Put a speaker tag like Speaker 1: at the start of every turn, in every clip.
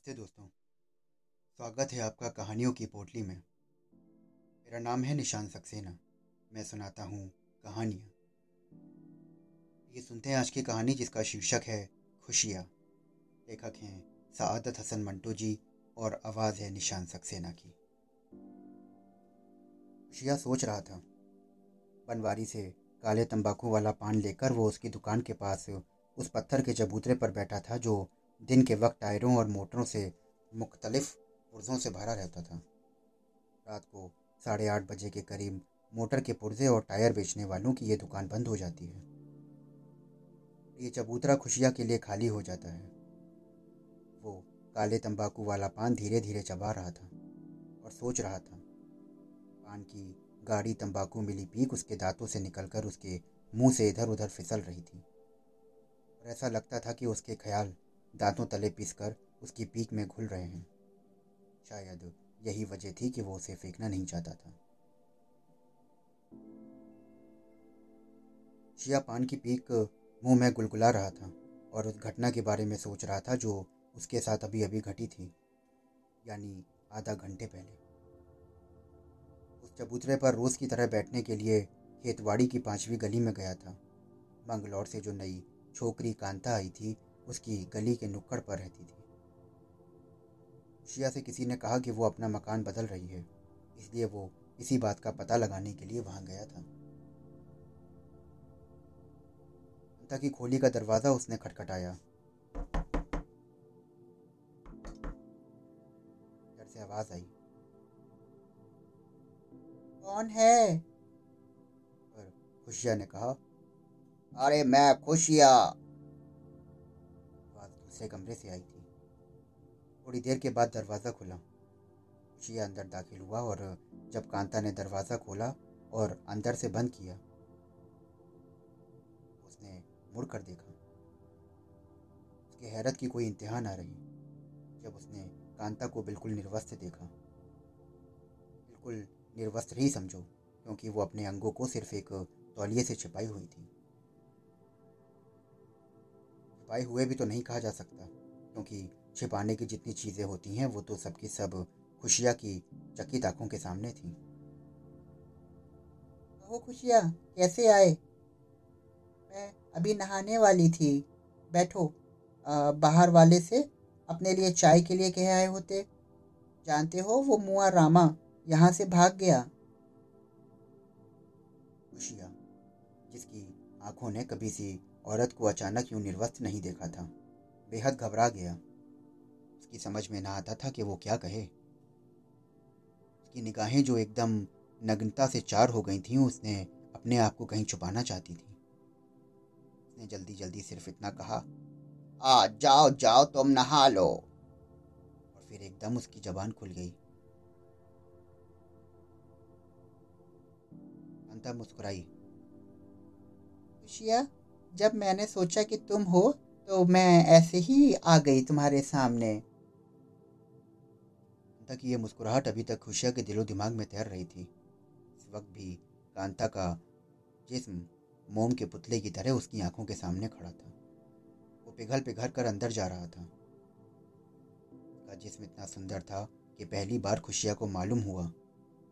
Speaker 1: नमस्ते दोस्तों। स्वागत है आपका कहानियों की पोटली में। मेरा नाम है निशान सक्सेना। मैं सुनाता हूँ कहानियाँ। ये सुनते हैं आज की कहानी जिसका शीर्षक है खुशियाँ। लेखक हैं सआदत हसन मंटो जी और आवाज़ है निशान सक्सेना की। खुशियाँ सोच रहा था। बनवारी से काले तंबाकू वाला पान लेकर वो उसकी दुकान के पास उस पत्थर के चबूतरे पर बैठा था जो दिन के वक्त टायरों और मोटरों से मुख्तलिफ़ पुर्जों से भरा रहता था। रात को साढ़े आठ बजे के करीब मोटर के पुर्जे और टायर बेचने वालों की ये दुकान बंद हो जाती है। ये चबूतरा खुशिया के लिए खाली हो जाता है। वो काले तंबाकू वाला पान धीरे धीरे चबा रहा था और सोच रहा था। पान की गाड़ी तंबाकू मिली पीक उसके दांतों से निकलकर उसके मुँह से इधर उधर फिसल रही थी। और ऐसा लगता था कि उसके ख्याल दांतों तले पीसकर उसकी पीक में घुल रहे हैं। शायद यही वजह थी कि वो उसे फेंकना नहीं चाहता था। शिया पान की पीक मुँह में गुलगुला रहा था और उस घटना के बारे में सोच रहा था जो उसके साथ अभी अभी घटी थी, यानी आधा घंटे पहले। उस चबूतरे पर रोज़ की तरह बैठने के लिए खेतवाड़ी की पांचवी गली में गया था। मंगलौर से जो नई छोकरी कांता आई थी उसकी गली के नुक्कड़ पर रहती थी। शिया से किसी ने कहा कि वो अपना मकान बदल रही है, इसलिए वो इसी बात का पता लगाने के लिए वहाँ गया था। की खोली का दरवाज़ा उसने खटखटाया। से आवाज़ आई।
Speaker 2: कौन है?
Speaker 1: खुशिया ने कहा,
Speaker 2: अरे मैं खुशिया!
Speaker 1: दूसरे कमरे से आई थी। थोड़ी देर के बाद दरवाज़ा खुला। शिया अंदर दाखिल हुआ और जब कांता ने दरवाज़ा खोला और अंदर से बंद किया, उसने मुड़ कर देखा। उसकी हैरत की कोई इंतहा ना रही जब उसने कांता को बिल्कुल निर्वस्त्र देखा। बिल्कुल निर्वस्त्र ही समझो, क्योंकि वो अपने अंगों को सिर्फ़ एक तौलिए से छिपाई हुई थी। छिपाए हुए भी तो नहीं कहा जा सकता क्योंकि छिपाने की जितनी चीज़ें होती हैं वो तो सबकी सब खुशिया की चकित आँखों के सामने थी।
Speaker 2: कहो खुशिया कैसे आए? मैं अभी नहाने वाली थी। बैठो। आ, बाहर वाले से अपने लिए चाय के लिए कह आए होते। जानते हो वो मुआ रामा यहाँ से भाग गया।
Speaker 1: खुशिया जिसकी आँखों ने कभी सी औरत को अचानक यूँ निर्वस्त नहीं देखा था। बेहद घबरा गया। उसकी समझ में ना आता था कि वो क्या कहे। उसकी निगाहें जो एकदम नग्नता से चार हो गई थीं, उसने अपने आप को कहीं छुपाना चाहती थी। उसने जल्दी जल्दी सिर्फ़ इतना कहा,
Speaker 2: आ जाओ जाओ, तुम नहा लो।
Speaker 1: और फिर एकदम उसकी जबान खुल गई। मुस्कुराई।
Speaker 2: खुशिया? जब मैंने सोचा कि तुम हो तो मैं ऐसे ही आ गई तुम्हारे सामने।
Speaker 1: तक ये मुस्कुराहट अभी तक खुशिया के दिलो दिमाग में तैर रही थी। इस वक्त भी कांता का जिस्म मोम के पुतले की तरह उसकी आँखों के सामने खड़ा था। वो पिघल पिघल कर अंदर जा रहा था। उसका जिस्म इतना सुंदर था कि पहली बार खुशिया को मालूम हुआ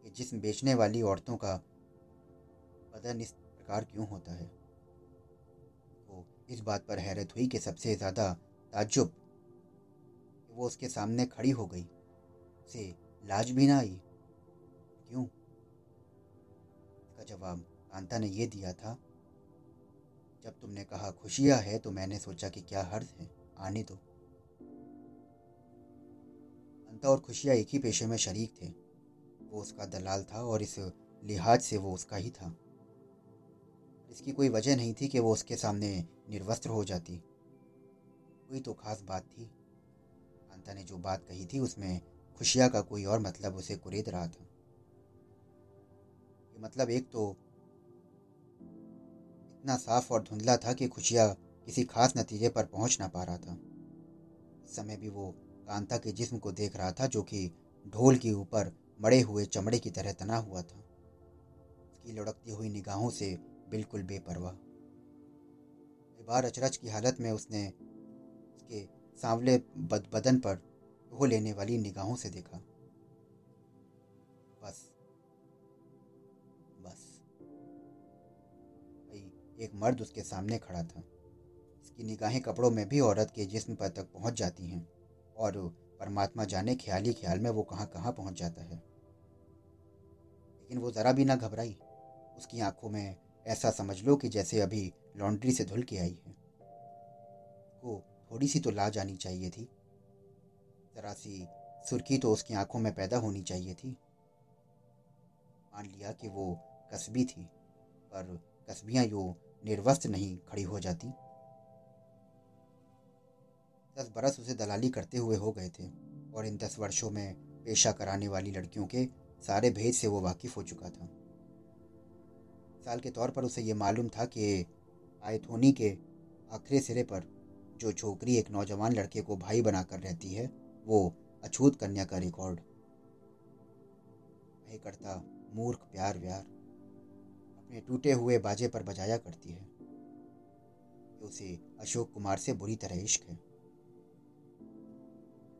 Speaker 1: कि जिस्म बेचने वाली औरतों का बदन इस प्रकार क्यों होता है। इस बात पर हैरत हुई कि सबसे ज़्यादा ताज्जुब वो उसके सामने खड़ी हो गई। उसे लाज भी ना आई। क्यों? इसका जवाब कांता ने ये दिया था, जब तुमने कहा खुशियाँ है तो मैंने सोचा कि क्या हर्ज है? आने दो। कांता और खुशियाँ एक ही पेशे में शरीक थे। वो उसका दलाल था और इस लिहाज से वो उसका ही था। इसकी कोई वजह नहीं थी कि वो उसके सामने निर्वस्त्र हो जाती। कोई तो खास बात थी। कांता ने जो बात कही थी, उसमें खुशिया का कोई और मतलब उसे कुरेद रहा था। ये मतलब एक तो इतना साफ़ और धुंधला था कि खुशिया किसी खास नतीजे पर पहुँच ना पा रहा था। इस समय भी वो कांता के जिस्म को देख रहा था, जो कि ढोल के ऊपर मड़े हुए चमड़े की तरह तना हुआ था। उसकी लुढ़कती हुई निगाहों से बिल्कुल बेपरवाह। बार अचरज की हालत में उसने उसके सांवले बद, बदन पर ढो लेने वाली निगाहों से देखा। बस। बस। भाई एक मर्द उसके सामने खड़ा था। इसकी निगाहें कपड़ों में भी औरत के जिस्म पर तक पहुँच जाती हैं और परमात्मा जाने ख्याली ख्याल में वो कहाँ कहाँ पहुँच जाता है। लेकिन वो ज़रा भी ना घबराई। उसकी आँखों में ऐसा समझ लो कि जैसे अभी लॉन्ड्री से धुल के आई है। को थोड़ी सी तो लाज आनी चाहिए थी। ज़रा सी सुर्खी तो उसकी आँखों में पैदा होनी चाहिए थी। मान लिया कि वो कस्बी थी, पर कस्बियाँ यूँ निर्वस्त नहीं खड़ी हो जाती। दस बरस उसे दलाली करते हुए हो गए थे, और इन दस वर्षों में पेशा कराने वाली लड़कियों के सारे भेद से वो वाकिफ हो चुका था। साल के तौर पर उसे ये मालूम था कि आयथोनी के आखिरी सिरे पर जो छोकरी एक नौजवान लड़के को भाई बनाकर रहती है, वो अछूत कन्या का रिकॉर्ड। वही करता मूर्ख प्यार व्यार, अपने टूटे हुए बाजे पर बजाया करती है। उसे अशोक कुमार से बुरी तरह इश्क है।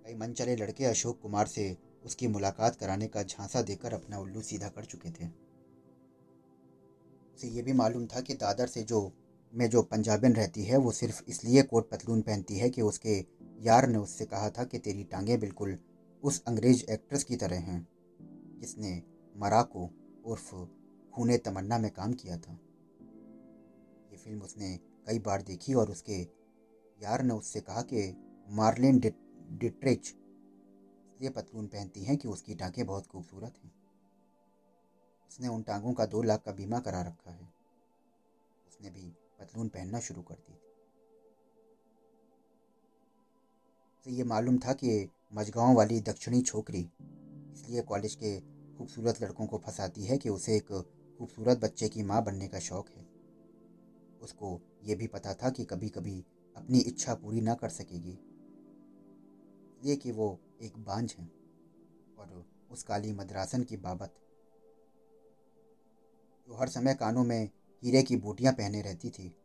Speaker 1: कई मन चले लड़के अशोक कुमार से उसकी मुलाकात कराने का झांसा देकर अपना उल्लू सीधा कर चुके थे। उसे ये भी मालूम था कि दादर से जो, में जो पंजाबिन रहती है, वो सिर्फ़ इसलिए कोट पतलून पहनती है कि उसके यार ने उससे कहा था कि तेरी टांगें बिल्कुल उस अंग्रेज़ एक्ट्रेस की तरह हैं, जिसने मराको उर्फ़ खूने तमन्ना में काम किया था। ये फ़िल्म उसने कई बार देखी और उसके यार ने उससे कहा कि मार्लिन डिट्रिच इसलिए पतलून पहनती हैं कि उसकी टांगें बहुत खूबसूरत हैं। उसने उन टांगों का दो लाख का बीमा करा रखा है। उसने भी पतलून पहनना शुरू कर दी थी। उसे ये मालूम था कि मजगांव वाली दक्षिणी छोकरी इसलिए कॉलेज के खूबसूरत लड़कों को फंसाती है कि उसे एक खूबसूरत बच्चे की माँ बनने का शौक है। उसको ये भी पता था कि कभी कभी अपनी इच्छा पूरी ना कर सकेगी। इसलिए कि वो एक बांझ है और उस काली मद्रासन की बाबत जो हर समय कानों में हीरे की बूटियाँ पहने रहती थी,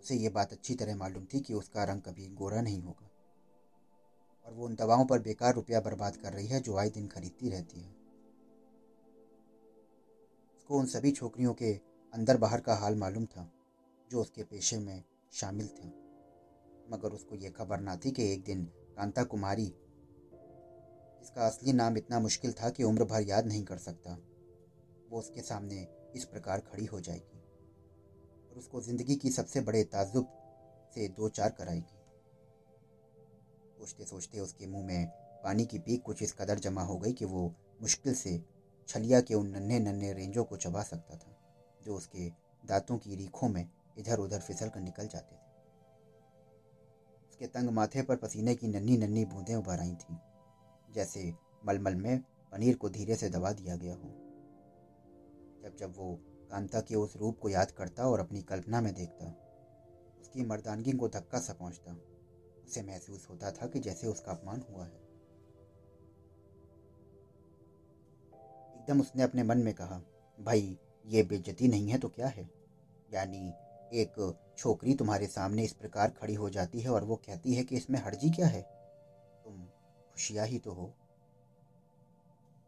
Speaker 1: उसे ये बात अच्छी तरह मालूम थी कि उसका रंग कभी गोरा नहीं होगा। और वो उन दवाओं पर बेकार रुपया बर्बाद कर रही है जो आए दिन खरीदती रहती है। उसको उन सभी छोकरियों के अंदर बाहर का हाल मालूम था, जो उसके पेशे में शामिल थे। मगर उसको ये खबर ना थी कि एक दिन कांता कुमारी, जिसका असली नाम इतना मुश्किल था कि उम्र भर याद नहीं कर सकता, वो उसके सामने इस प्रकार खड़ी हो जाएगी और उसको ज़िंदगी की सबसे बड़े ताजुब से दो चार कराएगी। सोचते सोचते उसके मुँह में पानी की पीक कुछ इस कदर जमा हो गई कि वो मुश्किल से छलिया के उन नन्हे नन्हे रेंजों को चबा सकता था, जो उसके दांतों की रीखों में इधर उधर फिसल कर निकल जाते थे। उसके तंग माथे पर पसीने की नन्ही नन्ही बूंदें उभर आई थीं, जैसे मलमल में पनीर को धीरे से दबा दिया गया हो। जब जब वो कांता के उस रूप को याद करता और अपनी कल्पना में देखता, उसकी मर्दानगी को धक्का सा पहुँचता। उसे महसूस होता था कि जैसे उसका अपमान हुआ है। एकदम उसने अपने मन में कहा, भाई, ये बेइज्जती नहीं है तो क्या है? यानी एक छोकरी तुम्हारे सामने इस प्रकार खड़ी हो जाती है और वो कहती है कि इसमें हर्जी क्या है? तुम खुशिया ही तो हो।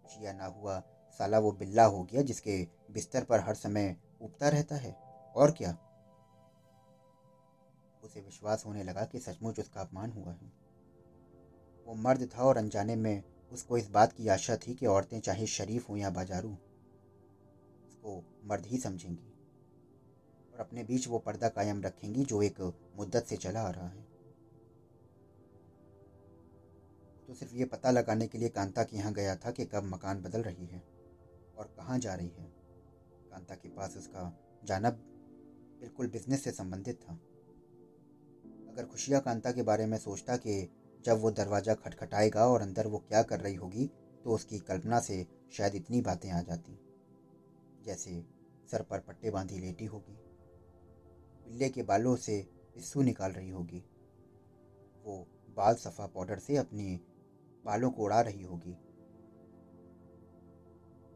Speaker 1: खुशिया ना हुआ साला वो बिल्ला हो गया जिसके बिस्तर पर हर समय उगता रहता है। और क्या? उसे विश्वास होने लगा कि सचमुच उसका अपमान हुआ है। वो मर्द था और अनजाने में उसको इस बात की आशा थी कि औरतें चाहे शरीफ हों या बाजारू, उसको मर्द ही समझेंगी और अपने बीच वो पर्दा कायम रखेंगी जो एक मुद्दत से चला आ रहा है। तो सिर्फ़ ये पता लगाने के लिए कांता के यहाँ गया था कि कब मकान बदल रही है। और कहाँ जा रही है? कांता के पास उसका जानब बिल्कुल बिज़नेस से संबंधित था। अगर खुशिया कांता के बारे में सोचता कि जब वो दरवाज़ा खटखटाएगा और अंदर वो क्या कर रही होगी तो उसकी कल्पना से शायद इतनी बातें आ जाती, जैसे सर पर पट्टे बांधी लेटी होगी, बिल्ले के बालों से पिस्सू निकाल रही होगी, वो बाल सफ़ा पाउडर से अपने बालों को उड़ा रही होगी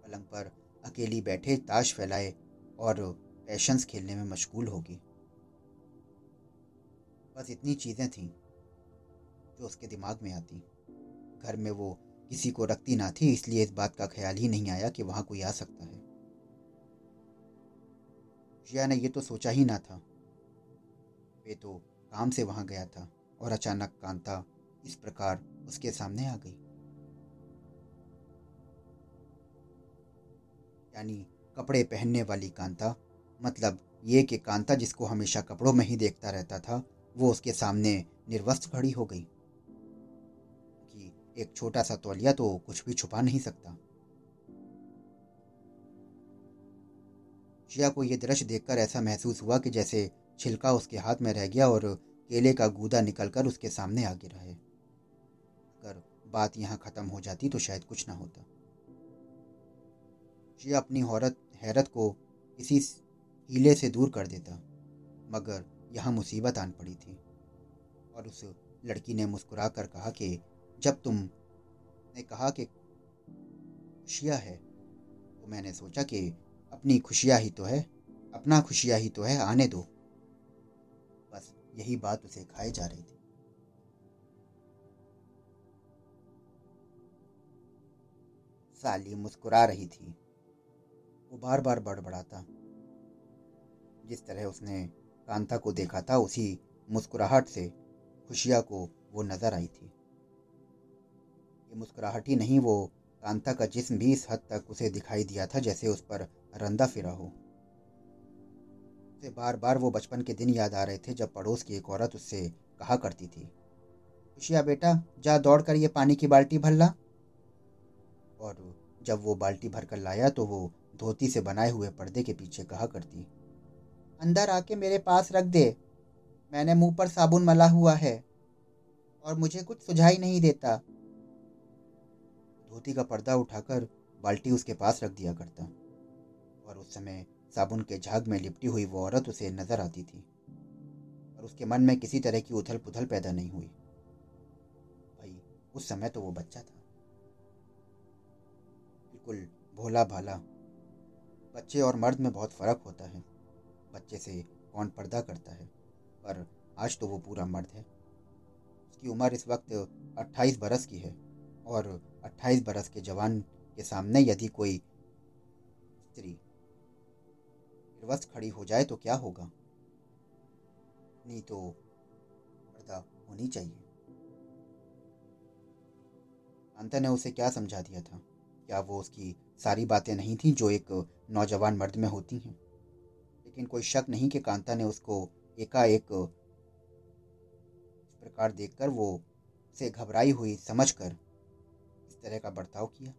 Speaker 1: पलंग पर अकेली बैठे ताश फैलाए और पैशंस खेलने में मशगूल होगी बस इतनी चीज़ें थीं जो उसके दिमाग में आती। घर में वो किसी को रखती ना थी, इसलिए इस बात का ख्याल ही नहीं आया कि वहाँ कोई आ सकता है। जिया ने ये तो सोचा ही ना था। वे तो काम से वहाँ गया था और अचानक कांता इस प्रकार उसके सामने आ गई। यानी कपड़े पहनने वाली कांता मतलब ये कि कांता जिसको हमेशा कपड़ों में ही देखता रहता था, वो उसके सामने निर्वस्त्र खड़ी हो गई। कि एक छोटा सा तौलिया तो कुछ भी छुपा नहीं सकता। शिया को यह दृश्य देखकर ऐसा महसूस हुआ कि जैसे छिलका उसके हाथ में रह गया और केले का गूदा निकलकर उसके सामने आ गिरा है अगर बात यहाँ खत्म हो जाती तो शायद कुछ ना होता। शिया अपनी औरत, हैरत को इसी हीले से दूर कर देता, मगर यहाँ मुसीबत आन पड़ी थी। और उस लड़की ने मुस्कुरा कर कहा कि, जब तुम, ने कहा कि खुशियाँ है तो मैंने सोचा कि अपनी खुशियाँ ही तो है, अपना खुशियाँ ही तो है, आने दो। बस यही बात उसे खाए जा रही थी। साली मुस्कुरा रही थी। वो बार बार बड़बड़ाता। जिस तरह उसने कांता को देखा था, उसी मुस्कुराहट से खुशिया को वो नज़र आई थी। ये मुस्कुराहट ही नहीं, वो कांता का जिस्म भी इस हद तक उसे दिखाई दिया था जैसे उस पर रंदा फिरा हो। उसे बार बार वो बचपन के दिन याद आ रहे थे जब पड़ोस की एक औरत उससे कहा करती थी, खुशिया बेटा, जा दौड़ कर ये पानी की बाल्टी भर ला। और जब वो बाल्टी भर कर लाया तो वो धोती से बनाए हुए पर्दे के पीछे कहा करती, अंदर आके मेरे पास रख दे। मैंने मुँह पर साबुन मला हुआ है और मुझे कुछ सुझाई नहीं देता। धोती का पर्दा उठाकर बाल्टी उसके पास रख दिया करता और उस समय साबुन के झाग में लिपटी हुई वो औरत उसे नज़र आती थी और उसके मन में किसी तरह की उथल पुथल पैदा नहीं हुई। भाई, उस समय तो वो बच्चा था। बिल्कुल भोला भाला बच्चे और मर्द में बहुत फ़र्क होता है। बच्चे से कौन पर्दा करता है? पर आज तो वो पूरा मर्द है। उसकी उम्र इस वक्त अट्ठाईस बरस की है और अट्ठाईस बरस के जवान के सामने यदि कोई स्त्री निर्वस्त खड़ी हो जाए तो क्या होगा? नहीं तो पर्दा होनी चाहिए। अंत ने उसे क्या समझा दिया था? क्या वो उसकी सारी बातें नहीं थीं जो एक नौजवान मर्द में होती हैं। लेकिन कोई शक नहीं कि कांता ने उसको एकाएक इस प्रकार देखकर वो उसे घबराई हुई समझकर इस तरह का बर्ताव किया।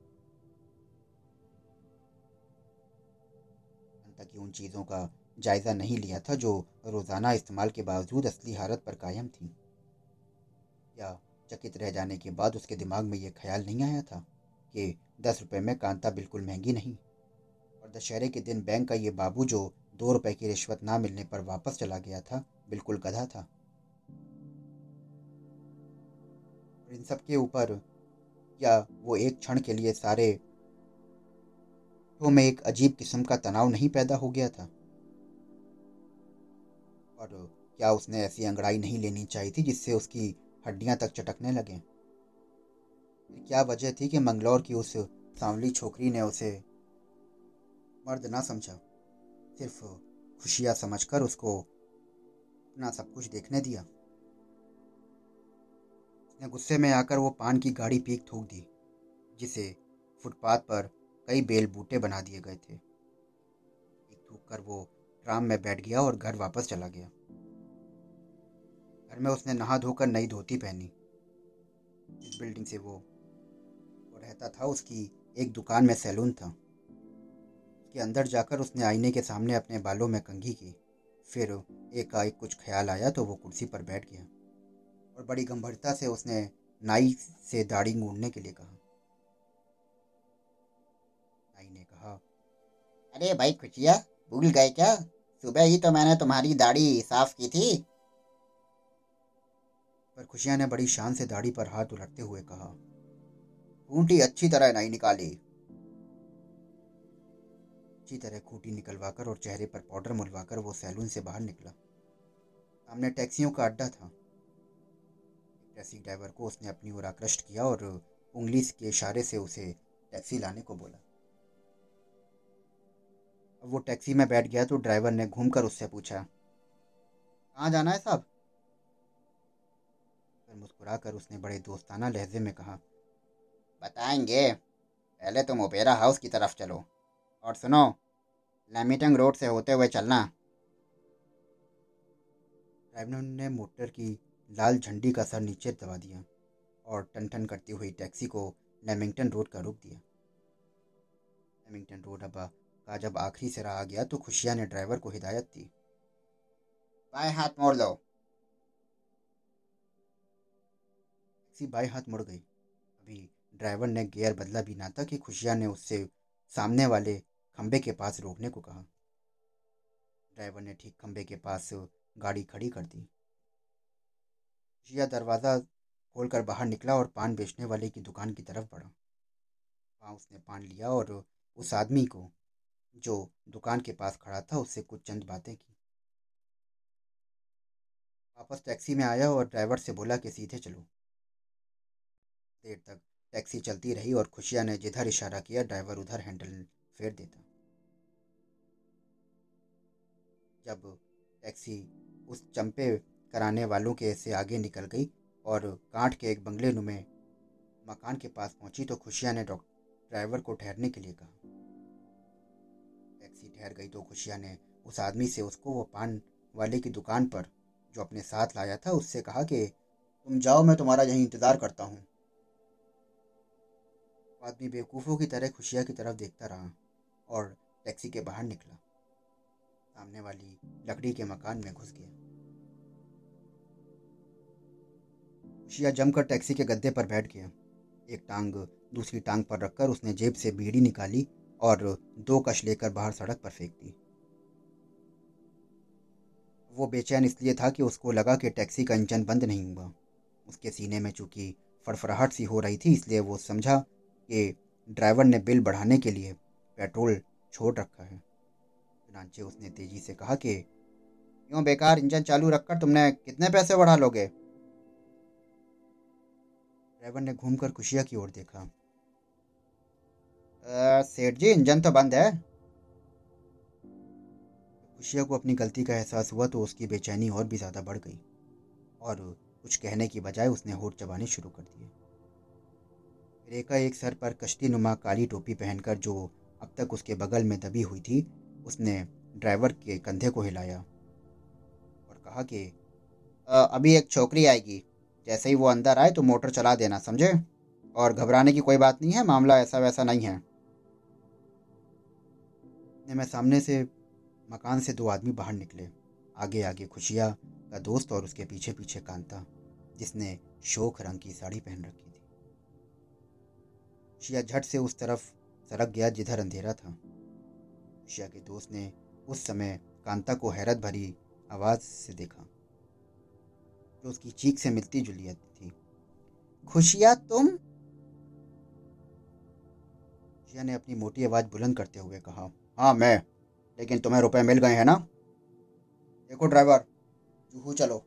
Speaker 1: कांता की उन चीज़ों का जायज़ा नहीं लिया था जो रोज़ाना इस्तेमाल के बावजूद असली हालत पर कायम थी। या चकित रह जाने के बाद उसके दिमाग में ये ख्याल नहीं आया था। कि दस रुपये में कांता बिल्कुल महँगी नहीं। और दशहरे के दिन बैंक का ये बाबू जो दो रुपए की रिश्वत ना मिलने पर वापस चला गया था, बिल्कुल गधा था। और इन सब के ऊपर क्या वो एक क्षण के लिए सारे तो में एक अजीब किस्म का तनाव नहीं पैदा हो गया था। और क्या उसने ऐसी अंगड़ाई नहीं लेनी चाहिए थी जिससे उसकी हड्डियाँ तक चटकने लगें? क्या वजह थी कि मंगलौर की उस सांवली छोकरी ने उसे मर्द ना समझा? सिर्फ़ खुशियाँ समझकर उसको अपना सब कुछ देखने दिया। उसने गुस्से में आकर वो पान की गाड़ी पीक थूक दी, जिसे फुटपाथ पर कई बेल बूटे बना दिए गए थे। पीक थूक कर वो ट्राम में बैठ गया और घर वापस चला गया। घर में उसने नहा धोकर नई धोती पहनी। इस बिल्डिंग से वो रहता था, उसकी एक दुकान में सैलून था। उसके अंदर जाकर उसने आईने के सामने अपने बालों में कंघी की। फिर एकाएक कुछ ख्याल आया तो वो कुर्सी पर बैठ गया और बड़ी गंभीरता से उसने नाई से दाढ़ी मूड़ने के लिए कहा। नाई ने कहा,
Speaker 2: अरे भाई खुशिया भूल गए क्या? सुबह ही तो मैंने तुम्हारी दाढ़ी साफ़ की थी।
Speaker 1: पर खुशिया ने बड़ी शान से दाढ़ी पर हाथ उलटते हुए कहा खूंटी अच्छी तरह नहीं निकाली। अच्छी तरह खूंटी निकलवाकर और चेहरे पर पाउडर मुलवाकर वो सैलून से बाहर निकला। सामने टैक्सियों का अड्डा था। टैक्सी ड्राइवर को उसने अपनी ओर आकृष्ट किया और उंगली के इशारे से उसे टैक्सी लाने को बोला। अब वो टैक्सी में बैठ गया तो ड्राइवर ने घूमकर उससे पूछा, कहाँ जाना है साहब? फिर मुस्कुराकर उसने बड़े दोस्ताना लहजे में कहा बताएँगे। पहले तुम ओपेरा हाउस की तरफ़ चलो और सुनो, लैमिटंग रोड से होते हुए चलना। ड्राइवर ने मोटर की लाल झंडी का सर नीचे दबा दिया और टन टन करती हुई टैक्सी को लेमिंगटन रोड का रोक दिया। लेमिंगटन रोड अब का जब आखिरी से रहा गया तो खुशिया ने ड्राइवर को हिदायत दी। बाएँ हाथ मोड़ लो। टैक्सी बाएँ हाथ मुड़ गई। अभी ड्राइवर ने गियर बदला भी ना था कि खुशिया ने उससे सामने वाले खंबे के पास रोकने को कहा। ड्राइवर ने ठीक खंबे के पास गाड़ी खड़ी कर दी। खुशिया दरवाज़ा खोलकर बाहर निकला और पान बेचने वाले की दुकान की तरफ़ बढ़ा। वहाँ उसने पान लिया और उस आदमी को, जो दुकान के पास खड़ा था, उससे कुछ चंद बातें की। वापस टैक्सी में आया और ड्राइवर से बोला कि सीधे चलो। देर तक टैक्सी चलती रही और खुशिया ने जिधर इशारा किया, ड्राइवर उधर हैंडल फेर देता। जब टैक्सी उस चंपे कराने वालों के से आगे निकल गई और कांठ के एक बंगले नुमे मकान के पास पहुँची तो खुशिया ने ड्राइवर को ठहरने के लिए कहा। टैक्सी ठहर गई तो खुशिया ने उस आदमी से उसको वो पान वाले की दुकान पर, जो अपने साथ लाया था, उससे कहा कि, तुम जाओ, मैं तुम्हारा यहीं इंतज़ार करता हूँ। आदमी बेवकूफ़ों की तरह खुशिया की तरफ़ देखता रहा और टैक्सी के बाहर निकला। सामने वाली लकड़ी के मकान में घुस गया। खुशिया जमकर टैक्सी के गद्दे पर बैठ गया। एक टांग दूसरी टांग पर रखकर उसने जेब से बीड़ी निकाली और दो कश लेकर बाहर सड़क पर फेंक दी। वो बेचैन इसलिए था कि उसको लगा कि टैक्सी का इंजन बंद नहीं हुआ। उसके सीने में चूँकि फड़फड़ाहट सी हो रही थी, इसलिए वो समझा कि ड्राइवर ने बिल बढ़ाने के लिए पेट्रोल छोड़ रखा है। चुनाचे उसने तेज़ी से कहा कि, क्यों बेकार इंजन चालू रखकर तुमने कितने पैसे बढ़ा लोगे? ड्राइवर ने घूमकर खुशिया की ओर देखा। सेठ जी, इंजन तो बंद है। खुशिया को अपनी गलती का एहसास हुआ तो उसकी बेचैनी और भी ज़्यादा बढ़ गई और कुछ कहने की बजाय उसने होठ चबाने शुरू कर दिए। रेखा एक सर पर कश्ती नुमा काली टोपी पहनकर जो अब तक उसके बगल में दबी हुई थी, उसने ड्राइवर के कंधे को हिलाया और कहा कि अभी एक छोकरी आएगी। जैसे ही वो अंदर आए तो मोटर चला देना, समझे? और घबराने की कोई बात नहीं है, मामला ऐसा वैसा नहीं है। मैं सामने से मकान से दो आदमी बाहर निकले। आगे आगे खुशिया का दोस्त और उसके पीछे पीछे कांता, जिसने शोक रंग की साड़ी पहन रखी। थी खुशिया झट से उस तरफ़ सरक गया जिधर अंधेरा था। शिया के दोस्त ने उस समय कांता को हैरत भरी आवाज़ से देखा, जो उसकी चीख से मिलती जुली थी।
Speaker 2: खुशिया तुम?
Speaker 1: शिया ने अपनी मोटी आवाज़ बुलंद करते हुए कहा हाँ मैं। लेकिन तुम्हें रुपए मिल गए हैं ना? देखो, ड्राइवर, जूहू चलो।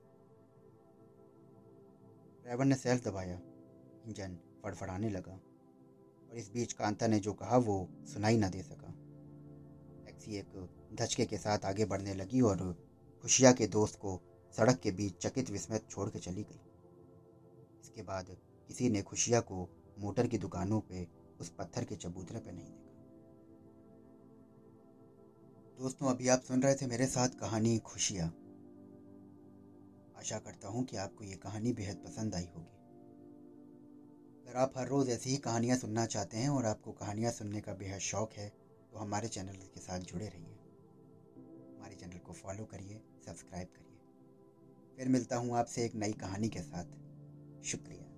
Speaker 1: ड्राइवर ने सेल्फ दबाया। इंजन फड़फड़ाने लगा। और इस बीच कांता ने जो कहा, वो सुनाई ना दे सका। टैक्सी एक धचके के साथ आगे बढ़ने लगी और खुशिया के दोस्त को सड़क के बीच चकित विस्मय छोड़ के चली गई। इसके बाद किसी ने खुशिया को मोटर की दुकानों पे, उस पत्थर के चबूतरे पे नहीं देखा। दोस्तों, अभी आप सुन रहे थे मेरे साथ कहानी खुशिया। आशा करता हूँ कि आपको ये कहानी बेहद पसंद आई होगी। अगर आप हर रोज़ ऐसी ही कहानियाँ सुनना चाहते हैं और आपको कहानियाँ सुनने का बेहद शौक है तो हमारे चैनल के साथ जुड़े रहिए। हमारे चैनल को फॉलो करिए, सब्सक्राइब करिए। फिर मिलता हूँ आपसे एक नई कहानी के साथ। शुक्रिया।